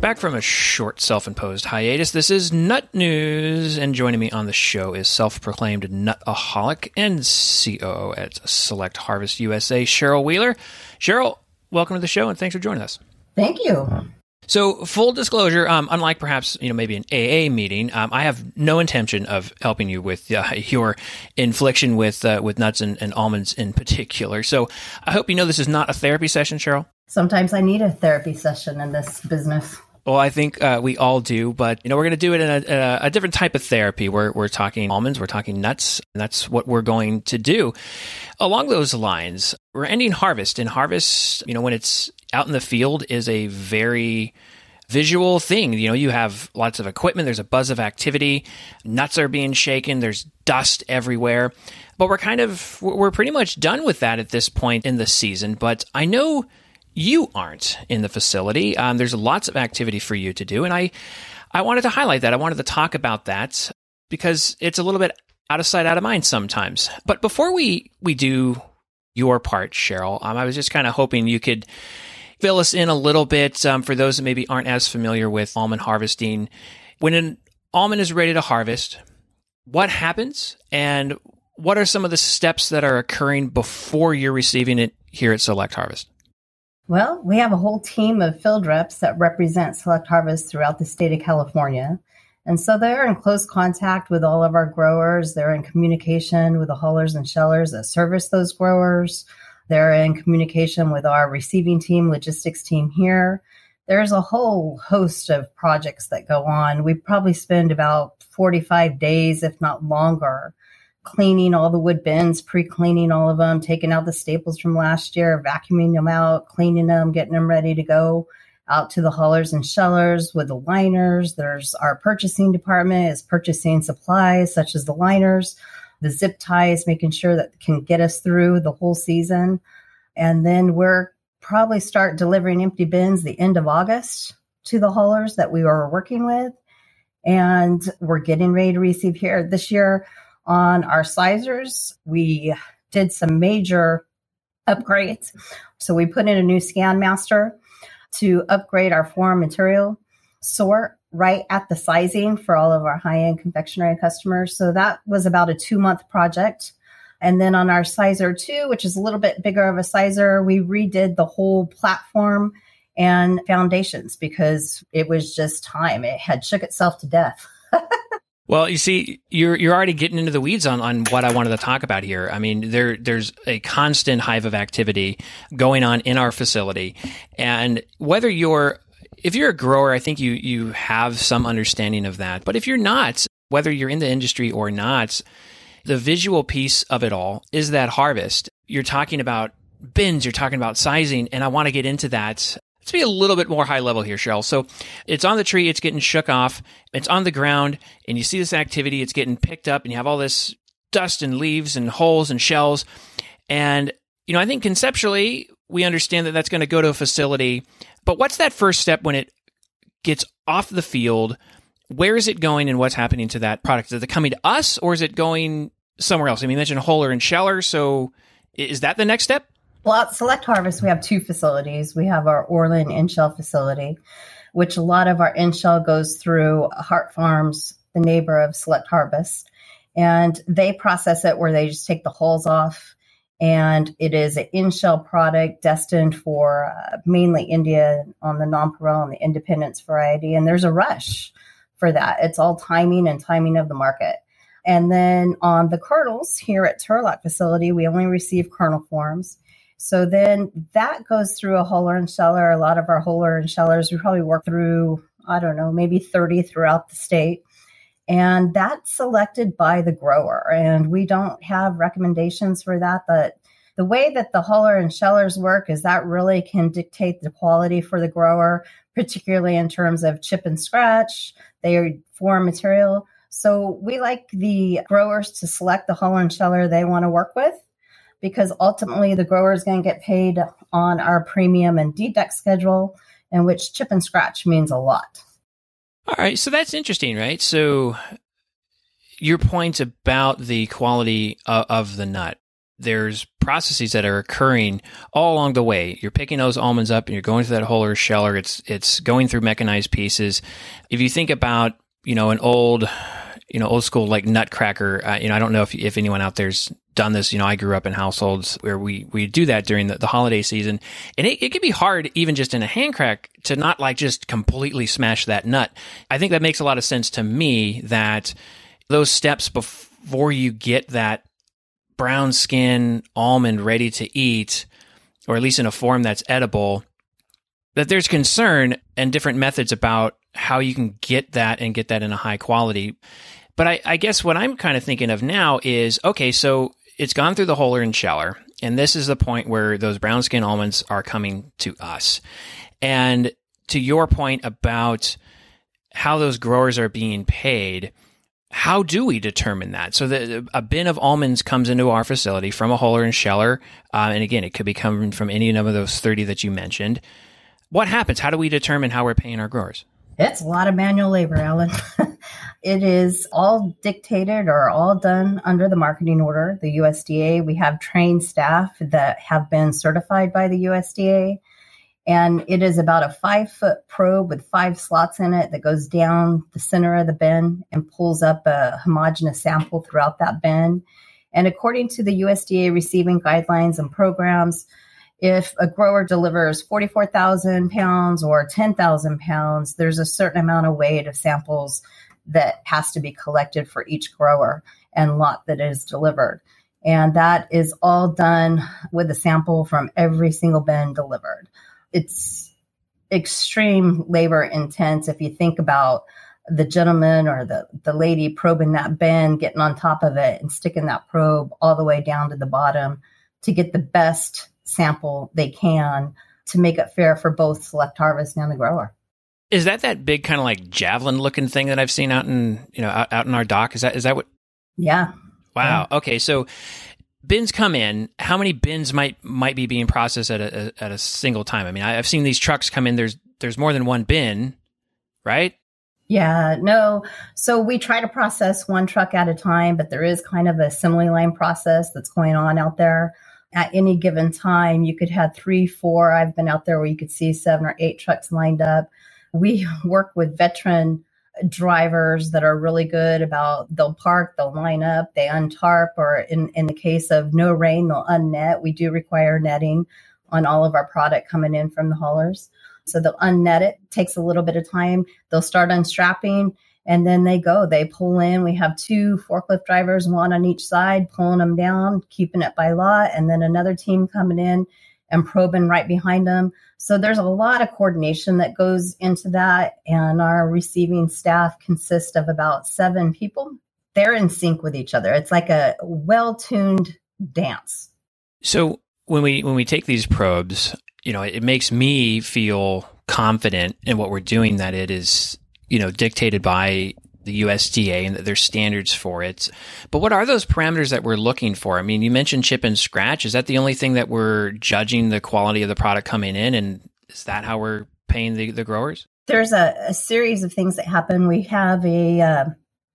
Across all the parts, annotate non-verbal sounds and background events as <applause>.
Back from a short self imposed hiatus, this is Nut News, and joining me on the show is self proclaimed nutaholic and COO at Select Harvest USA, Cheryl Wheeler. Cheryl, welcome to the show and thanks for joining us. Thank you. So, full disclosure, um, unlike perhaps you know maybe an AA meeting, um, I have no intention of helping you with uh, <laughs> your infliction with uh, with nuts and, and, almonds in particular. So, I hope you know this is not a therapy session, Cheryl. Sometimes I need a therapy session in this business. Well, I think uh, we all do, but you know we're going to do it in a, a, different type of therapy. We're we're talking almonds, we're talking nuts, and that's what we're going to do. Along those lines, we're ending harvest, and harvest, you know, when it's out in the field, is a very visual thing. You know, you have lots of equipment, there's a buzz of activity, nuts are being shaken, there's dust everywhere. But we're kind of, we're pretty much done with that at this point in the season. But I know you aren't in the facility. Um, there's lots of activity for you to do. And I, I wanted to highlight that. I wanted to talk about that because it's a little bit out of sight, out of mind sometimes. But before we, we do your part, Cheryl, um, I was just kind of hoping you could fill us in a little bit um, for those that maybe aren't as familiar with almond harvesting. When an almond is ready to harvest, what happens and what are some of the steps that are occurring before you're receiving it here at Select Harvest? Well, we have a whole team of field reps that represent Select Harvest throughout the state of California. And so they're in close contact with all of our growers. They're in communication with the haulers and shellers that service those growers. They're in communication with our receiving team, logistics team here. There's a whole host of projects that go on. We probably spend about 45 days, if not longer, cleaning all the wood bins, pre cleaning all of them, taking out the staples from last year, vacuuming them out, cleaning them, getting them ready to go out to the haulers and shellers with the liners. There's our purchasing department is purchasing supplies such as the liners the zip ties, making sure that can get us through the whole season. And then we're probably start delivering empty bins the end of August to the haulers that we are working with. And we're getting ready to receive here this year on our sizers. We did some major upgrades. So we put in a new scan master to upgrade our foreign material sort right at the sizing for all of our high end confectionery customers. So that was about a two month project. And then on our sizer two, which is a little bit bigger of a sizer, we redid the whole platform and foundations because it was just time. It had shook itself to death. <laughs> Well, you see, you're you're already getting into the weeds on, on what I wanted to talk about here. I mean, there there's a constant hive of activity going on in our facility, and whether you're if you're a grower, I think you you have some understanding of that. But if you're not, whether you're in the industry or not, the visual piece of it all is that harvest. You're talking about bins, you're talking about sizing, and I want to get into that. Let's be a little bit more high level here, Cheryl. So it's on the tree, it's getting shook off, it's on the ground, and you see this activity, it's getting picked up, and you have all this dust and leaves and holes and shells. And, you know, I think conceptually, we understand that that's going to go to a facility but what's that first step when it gets off the field? Where is it going and what's happening to that product? Is it coming to us or is it going somewhere else? I mean, you mentioned huller and Sheller. So is that the next step? Well, at Select Harvest, we have two facilities. We have our Orland in-shell facility, which a lot of our in-shell goes through Hart Farms, the neighbor of Select Harvest. And they process it where they just take the hulls off and it is an in-shell product destined for uh, mainly India on the nonpareil and the independence variety. And there's a rush for that. It's all timing and timing of the market. And then on the kernels here at Turlock facility, we only receive kernel forms. So then that goes through a huller and Sheller. A lot of our huller and Shellers, we probably work through, I don't know, maybe 30 throughout the state. And that's selected by the grower. And we don't have recommendations for that but the way that the huller and shellers work is that really can dictate the quality for the grower particularly in terms of chip and scratch they foreign material. So we like the growers to select the huller and sheller they want to work with because ultimately the grower is going to get paid on our premium and deduct schedule in which chip and scratch means a lot all right, so that's interesting, right? So your point about the quality of, of the nut. there's processes that are occurring all along the way. You're picking those almonds up and you're going through that huller sheller. It's it's going through mechanized pieces. If you think about you know an old you know old school like nutcracker, uh, you know I don't know if if anyone out there's done this. You know I grew up in households where we we do that during the, the holiday season, and it, it can be hard even just in a hand crack to not like just completely smash that nut. I think that makes a lot of sense to me that those steps before you get that brown skin almond ready to eat, or at least in a form that's edible, that there's concern and different methods about how you can get that and get that in a high quality. But I, I guess what I'm kind of thinking of now is okay, so it's gone through the huller and sheller, and this is the point where those brown skin almonds are coming to us. And to your point about how those growers are being paid, how do we determine that? So the, a bin of almonds comes into our facility from a huller and sheller, uh, and again, it could be coming from any number of those thirty that you mentioned. What happens? How do we determine how we're paying our growers? It's a lot of manual labor, Alan. <laughs> it is all dictated or all done under the marketing order, the USDA. We have trained staff that have been certified by the USDA. And it is about a five foot probe with five slots in it that goes down the center of the bin and pulls up a homogeneous sample throughout that bin. And according to the USDA receiving guidelines and programs, if a grower delivers 44,000 pounds or 10,000 pounds, there's a certain amount of weight of samples that has to be collected for each grower and lot that is delivered. And that is all done with a sample from every single bin delivered it's extreme labor intense if you think about the gentleman or the, the lady probing that bin, getting on top of it and sticking that probe all the way down to the bottom to get the best sample they can to make it fair for both select harvest and the grower. Is that that big kind of like javelin looking thing that I've seen out in you know out, out in our dock? Is that is that what? Yeah. Wow. Yeah. Okay. So bins come in, how many bins might might be being processed at a, at a single time? I mean, I, have seen these trucks come in. There's there's more than one bin, right? Yeah, no. So we try to process one truck at a time, but there is kind of a assembly line process that's going on out there. At any given time, you could have three, four. I've been out there where you could see seven or eight trucks lined up. We <laughs> work with veteran drivers that are really good about they'll park, they'll line up, they untarp, or in, in the case of no rain, they'll unnet. We do require netting on all of our product coming in from the haulers. So they'll unnet it, takes a little bit of time. They'll start unstrapping and then they go. They pull in. We have two forklift drivers, one on each side, pulling them down, keeping it by lot, and then another team coming in and probing right behind them. So there's a lot of coordination that goes into that. And our receiving staff consists of about seven people. They're in sync with each other. It's like a well tuned dance. So when we when we take these probes, you know, it makes me feel confident in what we're doing that it is, you know, dictated by the USDA and that there's standards for it. But what are those parameters that we're looking for? I mean, you mentioned chip and scratch. Is that the only thing that we're judging the quality of the product coming in? And is that how we're paying the, the growers? There's a, a series of things that happen. We have a uh,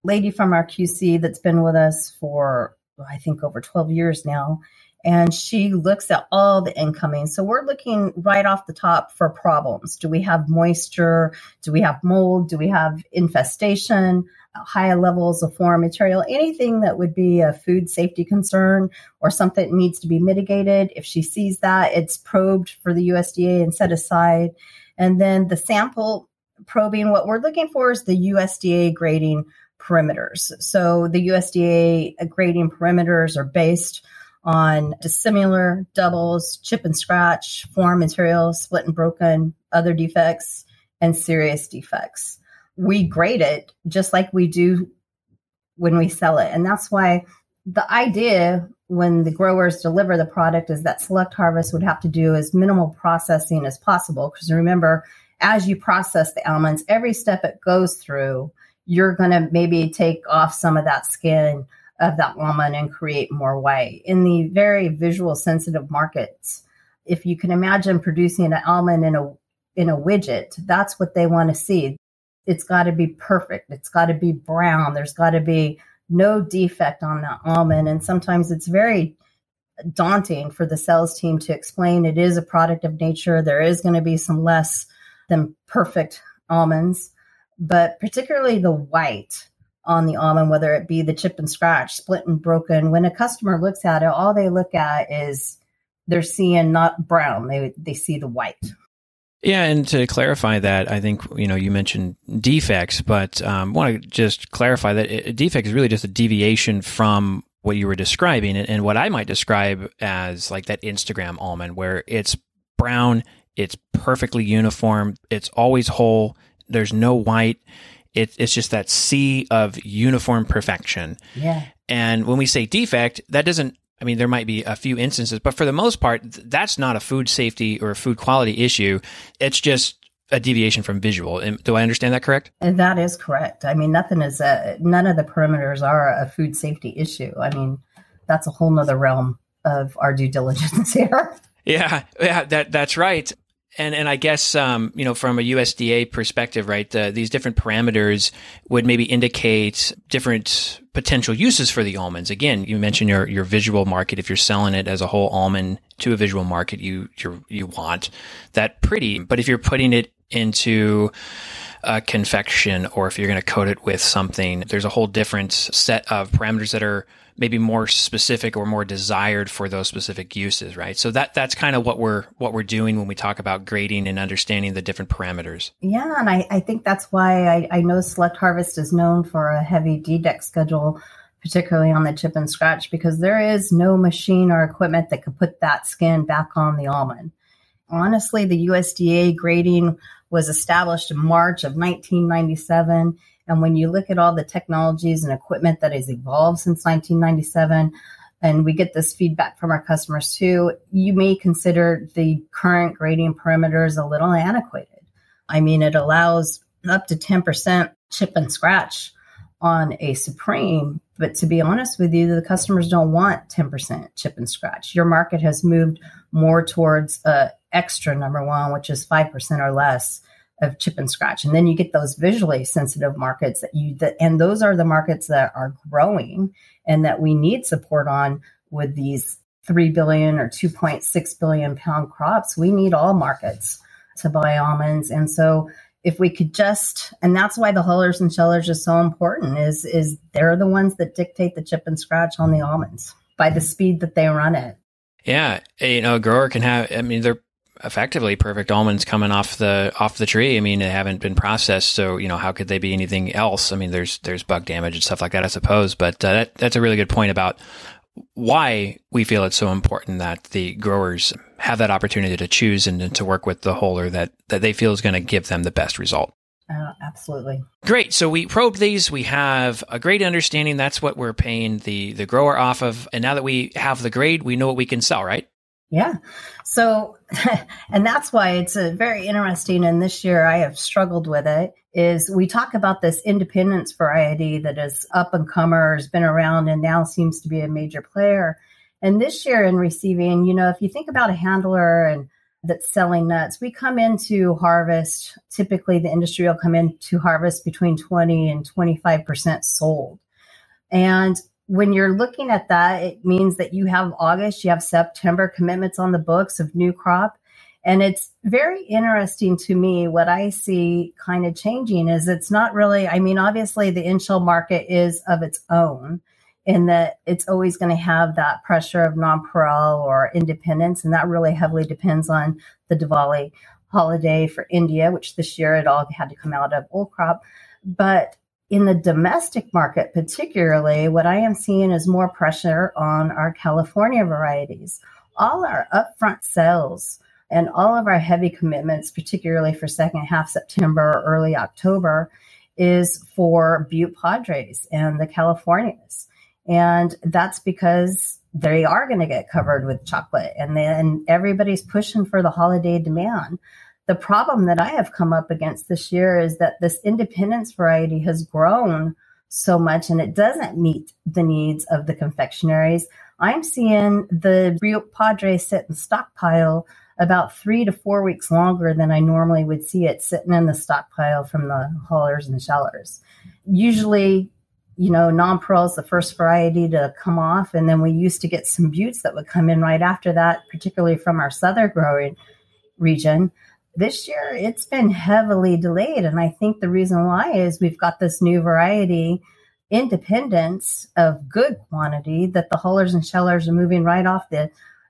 lady from our QC that's been with us for, I think, over 12 years now and she looks at all the incoming. So we're looking right off the top for problems. Do we have moisture? Do we have mold? Do we have infestation? High levels of foreign material, anything that would be a food safety concern or something that needs to be mitigated. If she sees that, it's probed for the USDA and set aside. And then the sample probing, what we're looking for is the USDA grading perimeters. So the USDA grading perimeters are based on dissimilar doubles, chip and scratch, foreign material, split and broken, other defects, and serious defects. We grade it just like we do when we sell it. And that's why the idea when the growers deliver the product is that select harvest would have to do as minimal processing as possible. Because remember, as you process the almonds, every step it goes through, you're going to maybe take off some of that skin of that almond and create more white. In the very visual sensitive markets, if you can imagine producing an almond in a in a widget, that's what they want to see. It's got to be perfect. It's got to be brown. There's got to be no defect on that almond. And sometimes it's very daunting for the sales team to explain it is a product of nature. There is going to be some less than perfect almonds, but particularly the white on the almond, whether it be the chip and scratch, split and broken. When a customer looks at it, all they look at is they're seeing not brown; they they see the white. Yeah, and to clarify that, I think you know you mentioned defects, but um, want to just clarify that a defect is really just a deviation from what you were describing, and, and what I might describe as like that Instagram almond, where it's brown, it's perfectly uniform, it's always whole, there's no white, it, it's just that sea of uniform perfection. Yeah. And when we say defect, that doesn't I mean, there might be a few instances, but for the most part, that's not a food safety or a food quality issue. It's just a deviation from visual. Do I understand that correct? And that is correct. I mean, nothing is a, none of the perimeters are a food safety issue. I mean, that's a whole nother realm of our due diligence <laughs> here. Yeah, yeah, that that's right and and I guess um, you know from a USDA perspective, right? The, these different parameters would maybe indicate different potential uses for the almonds. Again, you mentioned your your visual market. If you're selling it as a whole almond to a visual market, you you you want that pretty. But if you're putting it into a confection, or if you're going to coat it with something, there's a whole different set of parameters that are maybe more specific or more desired for those specific uses, right? So that that's kind of what we're what we're doing when we talk about grading and understanding the different parameters. Yeah, and I, I think that's why I, I know Select Harvest is known for a heavy deduct schedule, particularly on the chip and scratch, because there is no machine or equipment that could put that skin back on the almond. Honestly, the USDA grading was established in March of 1997 and when you look at all the technologies and equipment that has evolved since 1997, and we get this feedback from our customers too, you may consider the current grading parameters a little antiquated. I mean, it allows up to 10% chip and scratch on a Supreme, but to be honest with you, the customers don't want 10% chip and scratch. Your market has moved more towards uh, extra number one, which is 5% or less of chip and scratch. And then you get those visually sensitive markets that you that and those are the markets that are growing and that we need support on with these 3 billion or 2.6 billion pound crops. We need all markets to buy almonds. And so if we could just and that's why the hullers and shellers is so important is is they're the ones that dictate the chip and scratch on the almonds by the speed that they run it yeah you know a grower can have i mean they're effectively perfect almonds coming off the off the tree. I mean, they haven't been processed, so you know how could they be anything else? I mean, there's there's bug damage and stuff like that, I suppose. But uh, that that's a really good point about why we feel it's so important that the growers have that opportunity to choose and, and to work with the huller that that they feel is going to give them the best result. Uh, absolutely. Great. So we probed these. We have a great understanding. That's what we're paying the the grower off of. And now that we have the grade, we know what we can sell, right? Yeah. So, <laughs> and that's why it's a very interesting. And this year I have struggled with it. Is we talk about this independence variety that is up and comer, has been around, and now seems to be a major player. And this year in receiving, you know, if you think about a handler and that's selling nuts, we come into harvest. Typically, the industry will come into harvest between 20 and 25% sold. And when you're looking at that, it means that you have August, you have September commitments on the books of new crop. And it's very interesting to me what I see kind of changing is it's not really, I mean, obviously the in-shell market is of its own in that it's always going to have that pressure of nonpareil or independence. And that really heavily depends on the Diwali holiday for India, which this year it all had to come out of old crop. But in the domestic market, particularly, what I am seeing is more pressure on our California varieties. All our upfront sales and all of our heavy commitments, particularly for second half September early October, is for Butte Padres and the Californias. And that's because they are going to get covered with chocolate and then everybody's pushing for the holiday demand. The problem that I have come up against this year is that this independence variety has grown so much and it doesn't meet the needs of the confectionaries. I'm seeing the Butte Padre sit in stockpile about three to four weeks longer than I normally would see it sitting in the stockpile from the haulers and shellers. Usually you know, nonpareil is the first variety to come off. And then we used to get some buttes that would come in right after that, particularly from our southern growing region. This year, it's been heavily delayed. And I think the reason why is we've got this new variety, independence of good quantity, that the haulers and shellers are moving right off the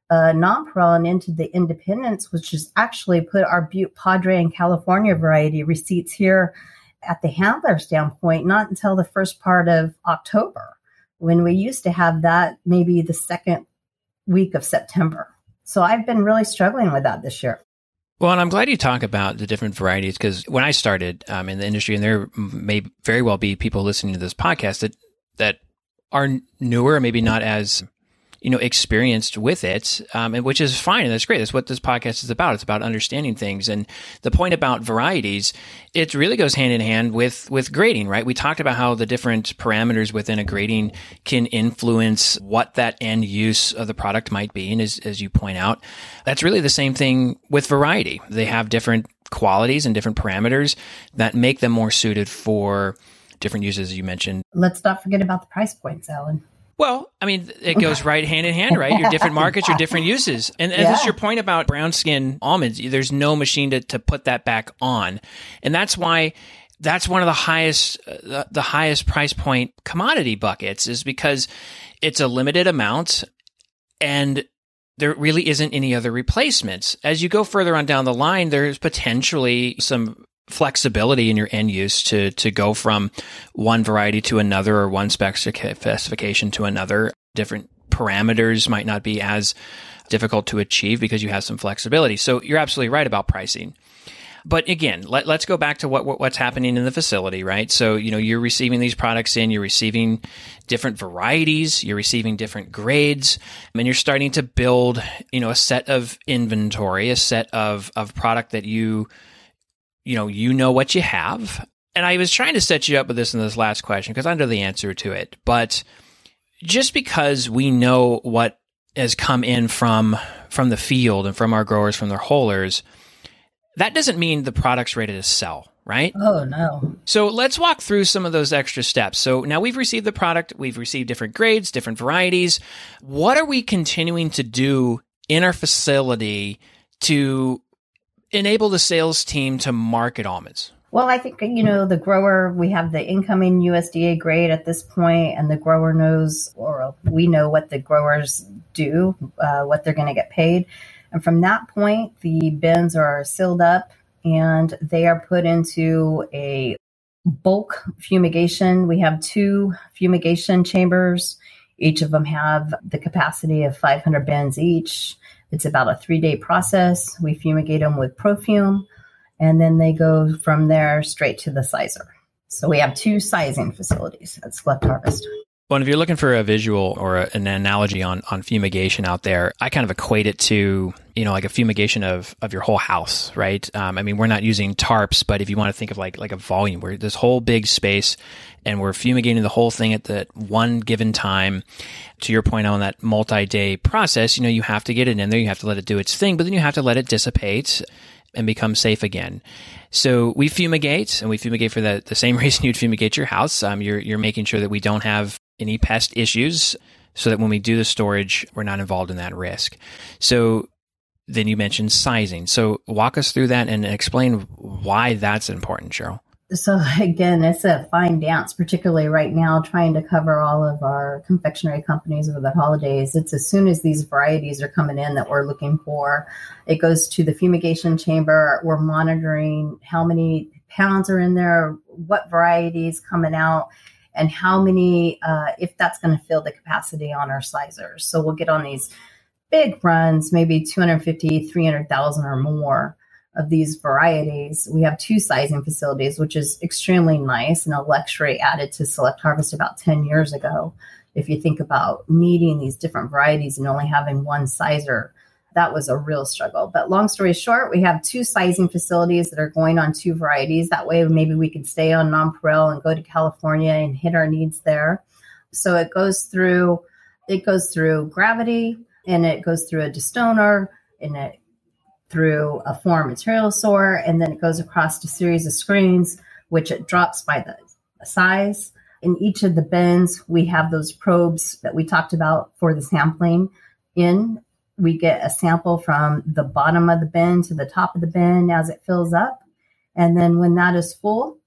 uh, nonpareil and into the independence, which has actually put our Butte Padre and California variety receipts here at the handler standpoint, not until the first part of October, when we used to have that maybe the second week of September. So I've been really struggling with that this year. Well, and I'm glad you talk about the different varieties because when I started um, in the industry, and there may very well be people listening to this podcast that that are newer, maybe not as you know, experienced with it, um, and which is fine and that's great. That's what this podcast is about. It's about understanding things. And the point about varieties, it really goes hand in hand with with grading, right? We talked about how the different parameters within a grading can influence what that end use of the product might be. And as, as you point out, that's really the same thing with variety. They have different qualities and different parameters that make them more suited for different uses as you mentioned. Let's not forget about the price points, Alan. Well, I mean, it goes right hand in hand, right? Your different markets, your different uses. And, and yeah. that's your point about brown skin almonds. There's no machine to, to put that back on. And that's why that's one of the highest, uh, the highest price point commodity buckets is because it's a limited amount and there really isn't any other replacements. As you go further on down the line, there's potentially some flexibility in your end use to to go from one variety to another or one specification to another. Different parameters might not be as difficult to achieve because you have some flexibility. So you're absolutely right about pricing. But again, let, us go back to what, what, what's happening in the facility, right? So you know you're receiving these products in, you're receiving different varieties, you're receiving different grades, and you're starting to build you know a set of inventory, a set of of product that you you know, you know what you have. And I was trying to set you up with this in this last question because I know the answer to it. But just because we know what has come in from from the field and from our growers, from their hullers, that doesn't mean the product's ready to sell, right? Oh no. So let's walk through some of those extra steps. So now we've received the product, we've received different grades, different varieties. What are we continuing to do in our facility to enable the sales team to market almonds? Well, I think, you know, the grower, we have the incoming USDA grade at this point, and the grower knows, or we know what the growers do, uh, what they're going to get paid. And from that point, the bins are sealed up and they are put into a bulk fumigation. We have two fumigation chambers. Each of them have the capacity of 500 bins each. It's about a three day process. We fumigate them with Profume, and then they go from there straight to the sizer. So we have two sizing facilities at Select Harvest. Well, if you're looking for a visual or a, an analogy on, on fumigation out there, I kind of equate it to, you know, like a fumigation of, of your whole house, right? Um, I mean, we're not using tarps, but if you want to think of like, like a volume where this whole big space and we're fumigating the whole thing at that one given time, to your point on that multi-day process, you know, you have to get it in there, you have to let it do its thing, but then you have to let it dissipate and become safe again. So we fumigate, and we fumigate for the, the same <laughs> reason you'd fumigate your house. Um, you're you're making sure that we don't have any pest issues, so that when we do the storage, we're not involved in that risk. So then you mentioned sizing. So walk us through that and explain why that's important, Cheryl so <laughs> again, it's a fine dance, particularly right now, trying to cover all of our confectionery companies over the holidays. It's as soon as these varieties are coming in that we're looking for. It goes to the fumigation chamber. We're monitoring how many pounds are in there, what varieties coming out, and how many, uh, if that's going to fill the capacity on our sizers. So we'll get on these big runs, maybe 250, 300,000 or more of these varieties. We have two sizing facilities, which is extremely nice and a luxury added to Select Harvest about 10 years ago. If you think about needing these different varieties and only having one sizer, that was a real struggle. But long story short, we have two sizing facilities that are going on two varieties. That way, maybe we can stay on nonpareil and go to California and hit our needs there. So it goes through, it goes through gravity and it goes through a destoner and it through a foreign material sort, and then it goes across a series of screens, which it drops by the size. in each of the bins, we have those probes that we talked about for the sampling in. We get a sample from the bottom of the bin to the top of the bin as it fills up. And then when that is full,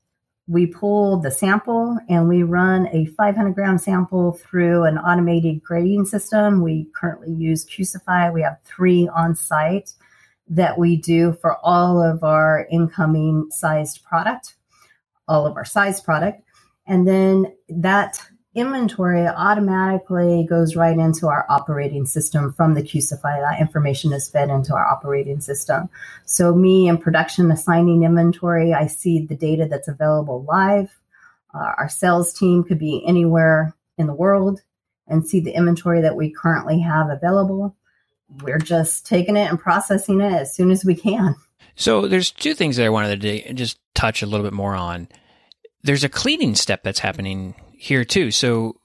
we pull the sample and we run a 500 gram sample through an automated grading system. We currently use Qcify. We have three on site that we do for all of our incoming sized product, all of our size product. And then that inventory automatically goes right into our operating system from the Qcify. That information is fed into our operating system. So, me in production assigning inventory, I see the data that's available live. Uh, our sales team could be anywhere in the world and see the inventory that we currently have available. We're just taking it and processing it as soon as we can. So, there's two things that I wanted to just touch a little bit more on. There's a cleaning step that's happening here too. So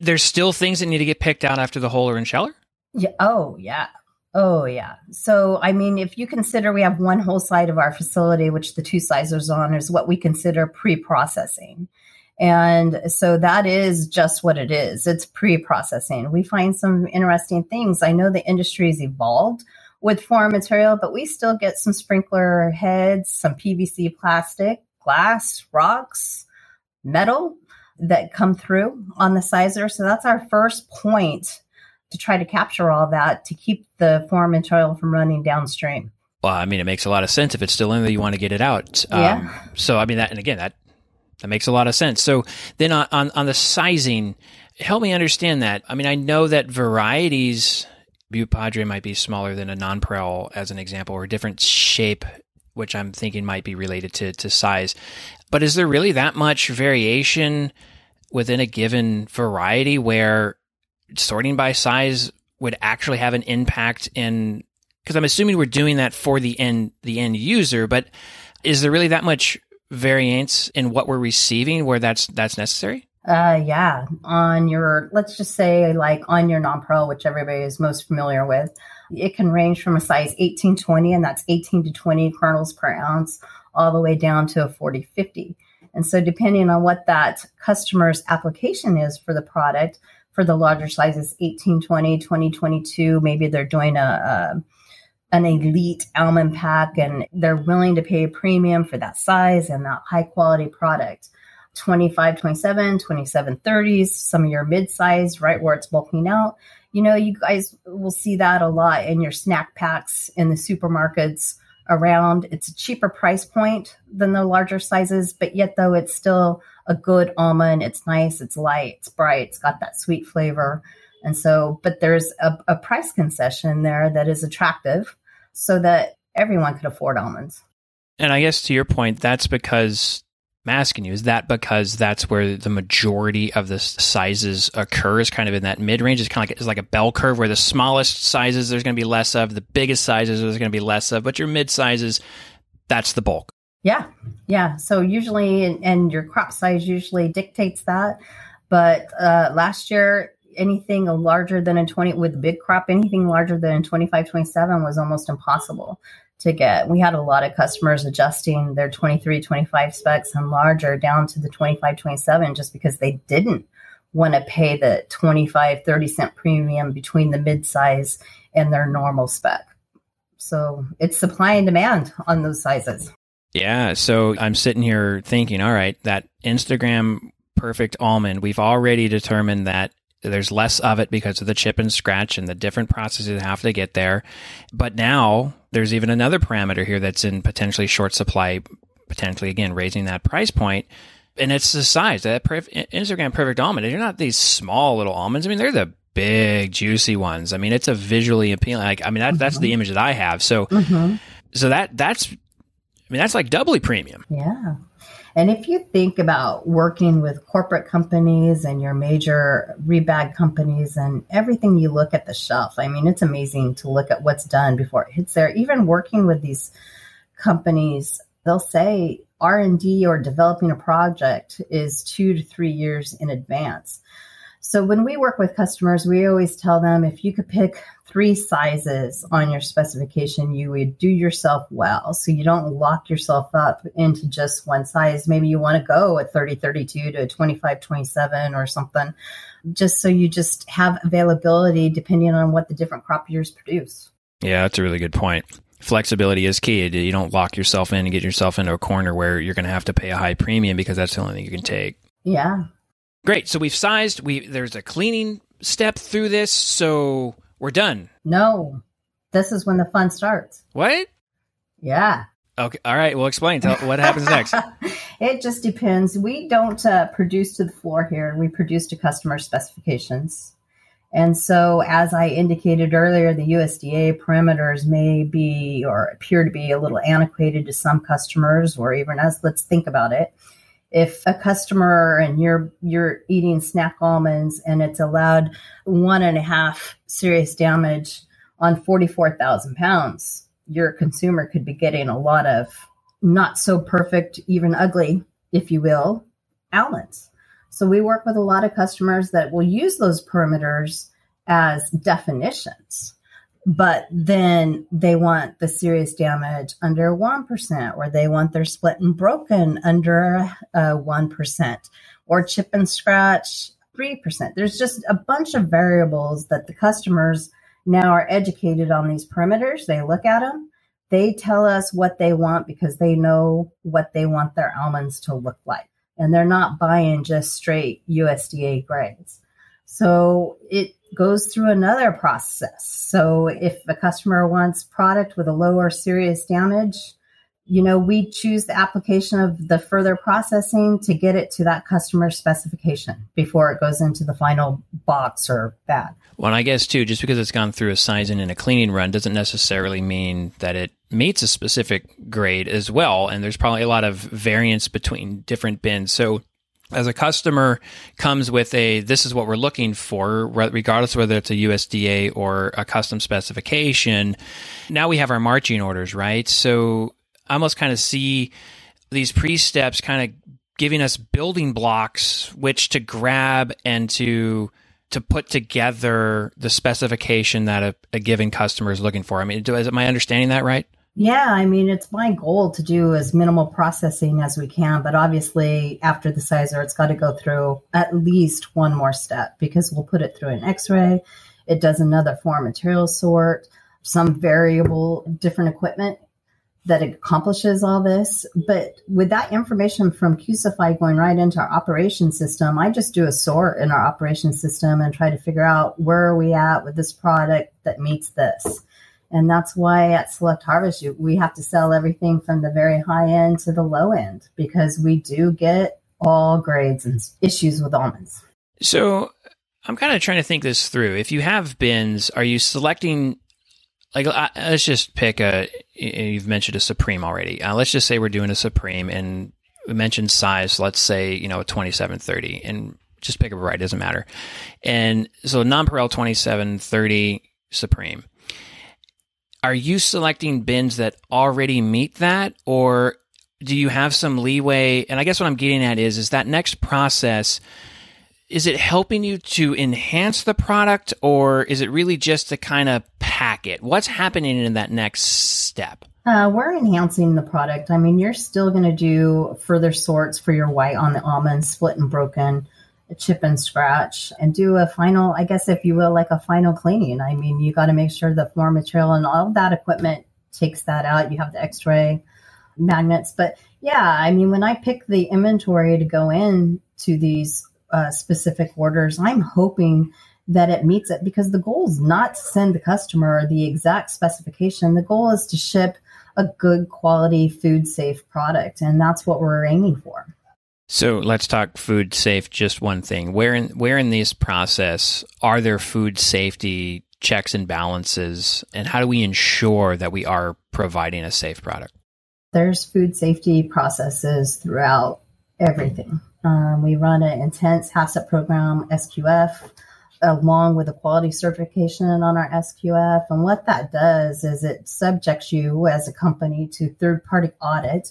there's still things that need to get picked out after the huller and Sheller? Yeah. Oh, yeah. Oh, yeah. So, I mean, if you consider we have one whole side of our facility, which the two sizers on is what we consider pre processing. And so that is just what it is. It's pre processing. We find some interesting things. I know the industry has evolved with foreign material, but we still get some sprinkler heads, some PVC plastic, glass, rocks, metal that come through on the sizer. So that's our first point to try to capture all that to keep the form and material from running downstream. Well, I mean, it makes a lot of sense if it's still in there, you want to get it out. Um, yeah. So, I mean, that, and again, that, that makes a lot of sense. So then on, on, on the sizing, help me understand that. I mean, I know that varieties, Butte Padre might be smaller than a nonpareil as an example, or a different shape, which I'm thinking might be related to, to size. But is there really that much variation within a given variety where sorting by size would actually have an impact in because I'm assuming we're doing that for the end the end user, but is there really that much variance in what we're receiving where that's that's necessary? Uh, yeah. On your, let's just say like on your nonpareil, which everybody is most familiar with, it can range from a size 18, 20, and that's 18 to 20 kernels per ounce, all the way down to a 40, 50. And so, depending on what that customer's application is for the product, for the larger sizes, 18, 20, 20, 22, maybe they're doing a, a an elite almond pack and they're willing to pay a premium for that size and that high quality product. 25, 27, 27, 30s, some of your mid size, right where it's bulking out. You know, you guys will see that a lot in your snack packs in the supermarkets around. It's a cheaper price point than the larger sizes, but yet though it's still a good almond. It's nice, it's light, it's bright, it's got that sweet flavor. And so, but there's a, a price concession there that is attractive so that everyone could afford almonds. And I guess to your point, that's because I'm asking you, is that because that's where the majority of the sizes occurs, kind of in that mid range? It's kind of like it's like a bell curve where the smallest sizes there's going to be less of, the biggest sizes there's going to be less of, but your mid sizes, that's the bulk. Yeah, yeah. So usually, and, and your crop size usually dictates that. But uh, last year, anything larger than a 20 with big crop, anything larger than a 25, 27 was almost impossible to get. We had a lot of customers adjusting their 23, 25 specs and larger down to the 25, 27 just because they didn't want to pay the 25, 30 cent premium between the mid-size and their normal spec. So it's supply and demand on those sizes. Yeah. So I'm sitting here thinking, all right, that Instagram perfect almond, we've already determined that there's less of it because of the chip and scratch and the different processes that have to get there. But now there's even another parameter here that's in potentially short supply, potentially again raising that price point. And it's the size that Instagram perfect almond. They're not these small little almonds. I mean, they're the big juicy ones. I mean, it's a visually appealing. Like, I mean, that, mm-hmm. that's the image that I have. So, mm-hmm. so that that's, I mean, that's like doubly premium. Yeah. And if you think about working with corporate companies and your major rebag companies and everything you look at the shelf, I mean, it's amazing to look at what's done before it hits there. Even working with these companies, they'll say R&D or developing a project is two to three years in advance. So when we work with customers, we always tell them if you could pick three sizes on your specification, you would do yourself well. So you don't lock yourself up into just one size. Maybe you want to go at 30, 32 to 25, 27 or something, just so you just have availability depending on what the different crop years produce. Yeah, that's a really good point. Flexibility is key. You don't lock yourself in and get yourself into a corner where you're going to have to pay a high premium because that's the only thing you can take. Yeah. Great. So we've sized. We there's a cleaning step through this, so we're done. No, this is when the fun starts. What? Yeah. Okay. All right. Well, explain. Tell what happens next. <laughs> it just depends. We don't uh, produce to the floor here. We produce to customer specifications. And so, as I indicated earlier, the USDA parameters may be or appear to be a little antiquated to some customers, or even us. let's think about it if a customer and you're you're eating snack almonds and it's allowed one and a half serious damage on 44,000 pounds, your consumer could be getting a lot of not so perfect, even ugly, if you will, almonds. So we work with a lot of customers that will use those perimeters as definitions but then they want the serious damage under 1%, or they want their split and broken under uh, 1%, or chip and scratch 3%. There's just a bunch of variables that the customers now are educated on these perimeters. They look at them, they tell us what they want because they know what they want their almonds to look like. And they're not buying just straight USDA grades. So it goes through another process. So if a customer wants product with a lower serious damage, you know, we choose the application of the further processing to get it to that customer specification before it goes into the final box or bag. Well, I guess too, just because it's gone through a sizing and a cleaning run doesn't necessarily mean that it meets a specific grade as well. And there's probably a lot of variance between different bins. So as a customer comes with a this is what we're looking for regardless whether it's a USDA or a custom specification now we have our marching orders right? So I almost kind of see these pre-steps kind of giving us building blocks which to grab and to to put together the specification that a, a given customer is looking for. I mean do, is my understanding that right yeah, I mean, it's my goal to do as minimal processing as we can, but obviously, after the sizer, it's got to go through at least one more step because we'll put it through an x ray. It does another foreign material sort, some variable different equipment that accomplishes all this. But with that information from Qcify going right into our operation system, I just do a sort in our operation system and try to figure out where are we at with this product that meets this and that's why at Select Harvest, we have to sell everything from the very high end to the low end because we do get all grades and issues with almonds. So I'm kind of trying to think this through. If you have bins, are you selecting like uh, let's just pick a you've mentioned a supreme already uh, let's just say we're doing a supreme and we mentioned size let's say you know a 2730 and just pick a variety doesn't matter and so nonpareil 2730 supreme are you selecting bins that already meet that or do you have some leeway? And i guess what i'm getting at is is that next process is it helping you to enhance the product or is it really just to kind of pack it? What's happening in that next step? Uh, we're enhancing the product. I mean you're still going to do further sorts for your white on the almond split and broken chip and scratch and do a final, I guess, if you will, like a final cleaning. I mean, you got to make sure the floor material and all that equipment takes that out. You have the x ray magnets. But yeah, I mean, when I pick the inventory to go in to these uh, specific orders, I'm hoping that it meets it because the goal is not to send the customer the exact specification. The goal is to ship a good quality food safe product. And that's what we're aiming for. So let's talk food safe. Just one thing: where in where in this process are there food safety checks and balances, and how do we ensure that we are providing a safe product? There's food safety processes throughout everything. Um, we run an intense HACCP program, SQF, along with a quality certification on our SQF. And what that does is it subjects you as a company to third party audit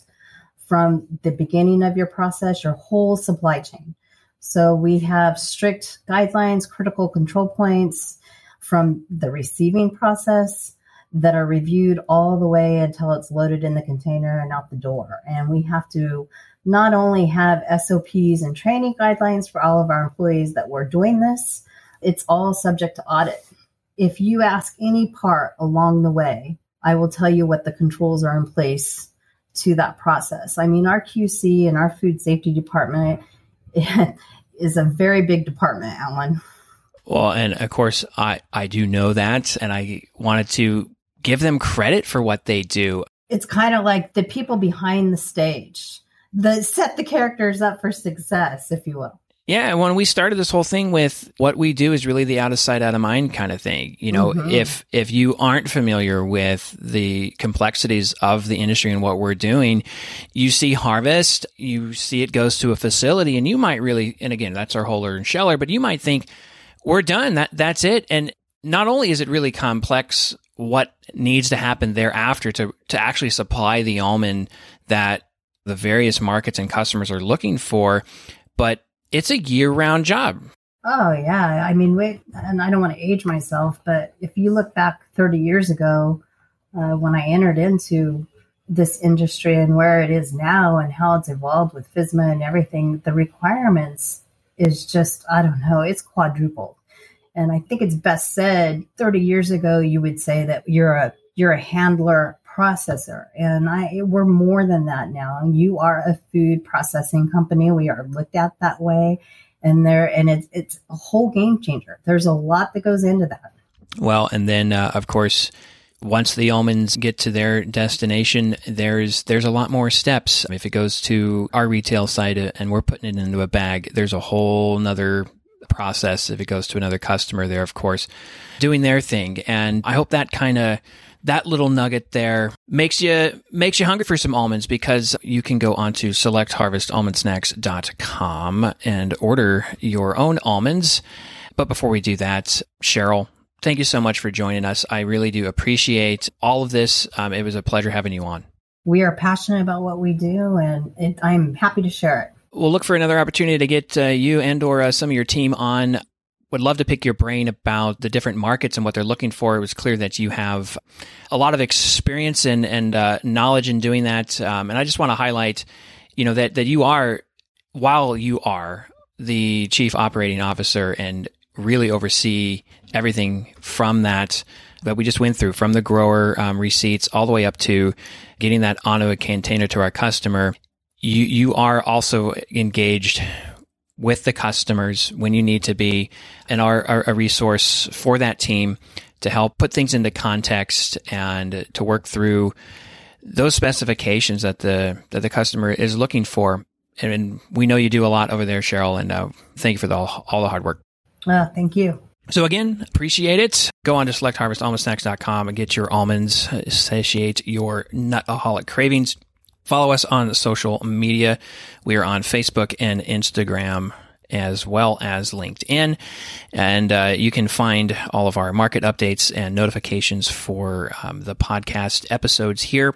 from the beginning of your process, your whole supply chain. So we have strict guidelines, critical control points from the receiving process that are reviewed all the way until it's loaded in the container and out the door. And we have to not only have SOPs and training guidelines for all of our employees that we're doing this, it's all subject to audit. If you ask any part along the way, I will tell you what the controls are in place to that process. I mean, our QC and our food safety department <laughs> is a very big department, Alan. Well, and of course, I, I do know that, and I wanted to give them credit for what they do. It's kind of like the people behind the stage that set the characters up for success, if you will. Yeah, when we started this whole thing with what we do is really the out of sight, out of mind kind of thing. You know, mm-hmm. if if you aren't familiar with the complexities of the industry and what we're doing, you see harvest, you see it goes to a facility, and you might really, and again, that's our huller and sheller, but you might think we're done. That that's it. And not only is it really complex, what needs to happen thereafter to to actually supply the almond that the various markets and customers are looking for, but it's a year round job. Oh yeah, I mean, wait, and I don't want to age myself, but if you look back 30 years ago, uh, when I entered into this industry and where it is now and how it's evolved with FSMA and everything, the requirements is just I don't know, it's quadrupled. And I think it's best said 30 years ago you would say that you're a you're a handler processor and i we're more than that now. You are a food processing company. We are looked at that way and there and it's it's a whole game changer. There's a lot that goes into that. Well and then uh, of course once the almonds get to their destination there's there's a lot more steps. If it goes to our retail site uh, and we're putting it into a bag there's a whole nother process if it goes to another customer there of course doing their thing. And i hope that kind of that little nugget there makes you makes you hungry for some almonds because you can go onto selectharvestalmondsnacks.com and order your own almonds. But before we do that, Cheryl, thank you so much for joining us. I really do appreciate all of this. Um, it was a pleasure having you on. We are passionate about what we do, and it, I'm happy to share it. We'll look for another opportunity to get uh, you and or uh, some of your team on would love to pick your brain about the different markets and what they're looking for. It was clear that you have a lot of experience and and uh, knowledge in doing that. Um, and I just want to highlight, you know, that that you are, while you are the chief operating officer and really oversee everything from that that we just went through, from the grower um, receipts all the way up to getting that onto a container to our customer. You you are also engaged with the customers when you need to be and are, are a resource for that team to help put things into context and to work through those specifications that the that the customer is looking for. And we know you do a lot over there, Cheryl, and uh, thank you for the, all the hard work. Uh, thank you. So again, appreciate it. Go on to selectharvestalmondsnacks.com and get your almonds, satiate your nutaholic cravings. Follow us on social media. We are on Facebook and Instagram as well as LinkedIn. And uh, you can find all of our market updates and notifications for um, the podcast episodes here.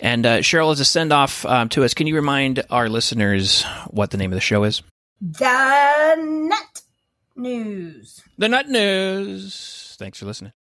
And uh, Cheryl, as a send off um, to us, can you remind our listeners what the name of the show is? The Nut News. The Nut News. Thanks for listening.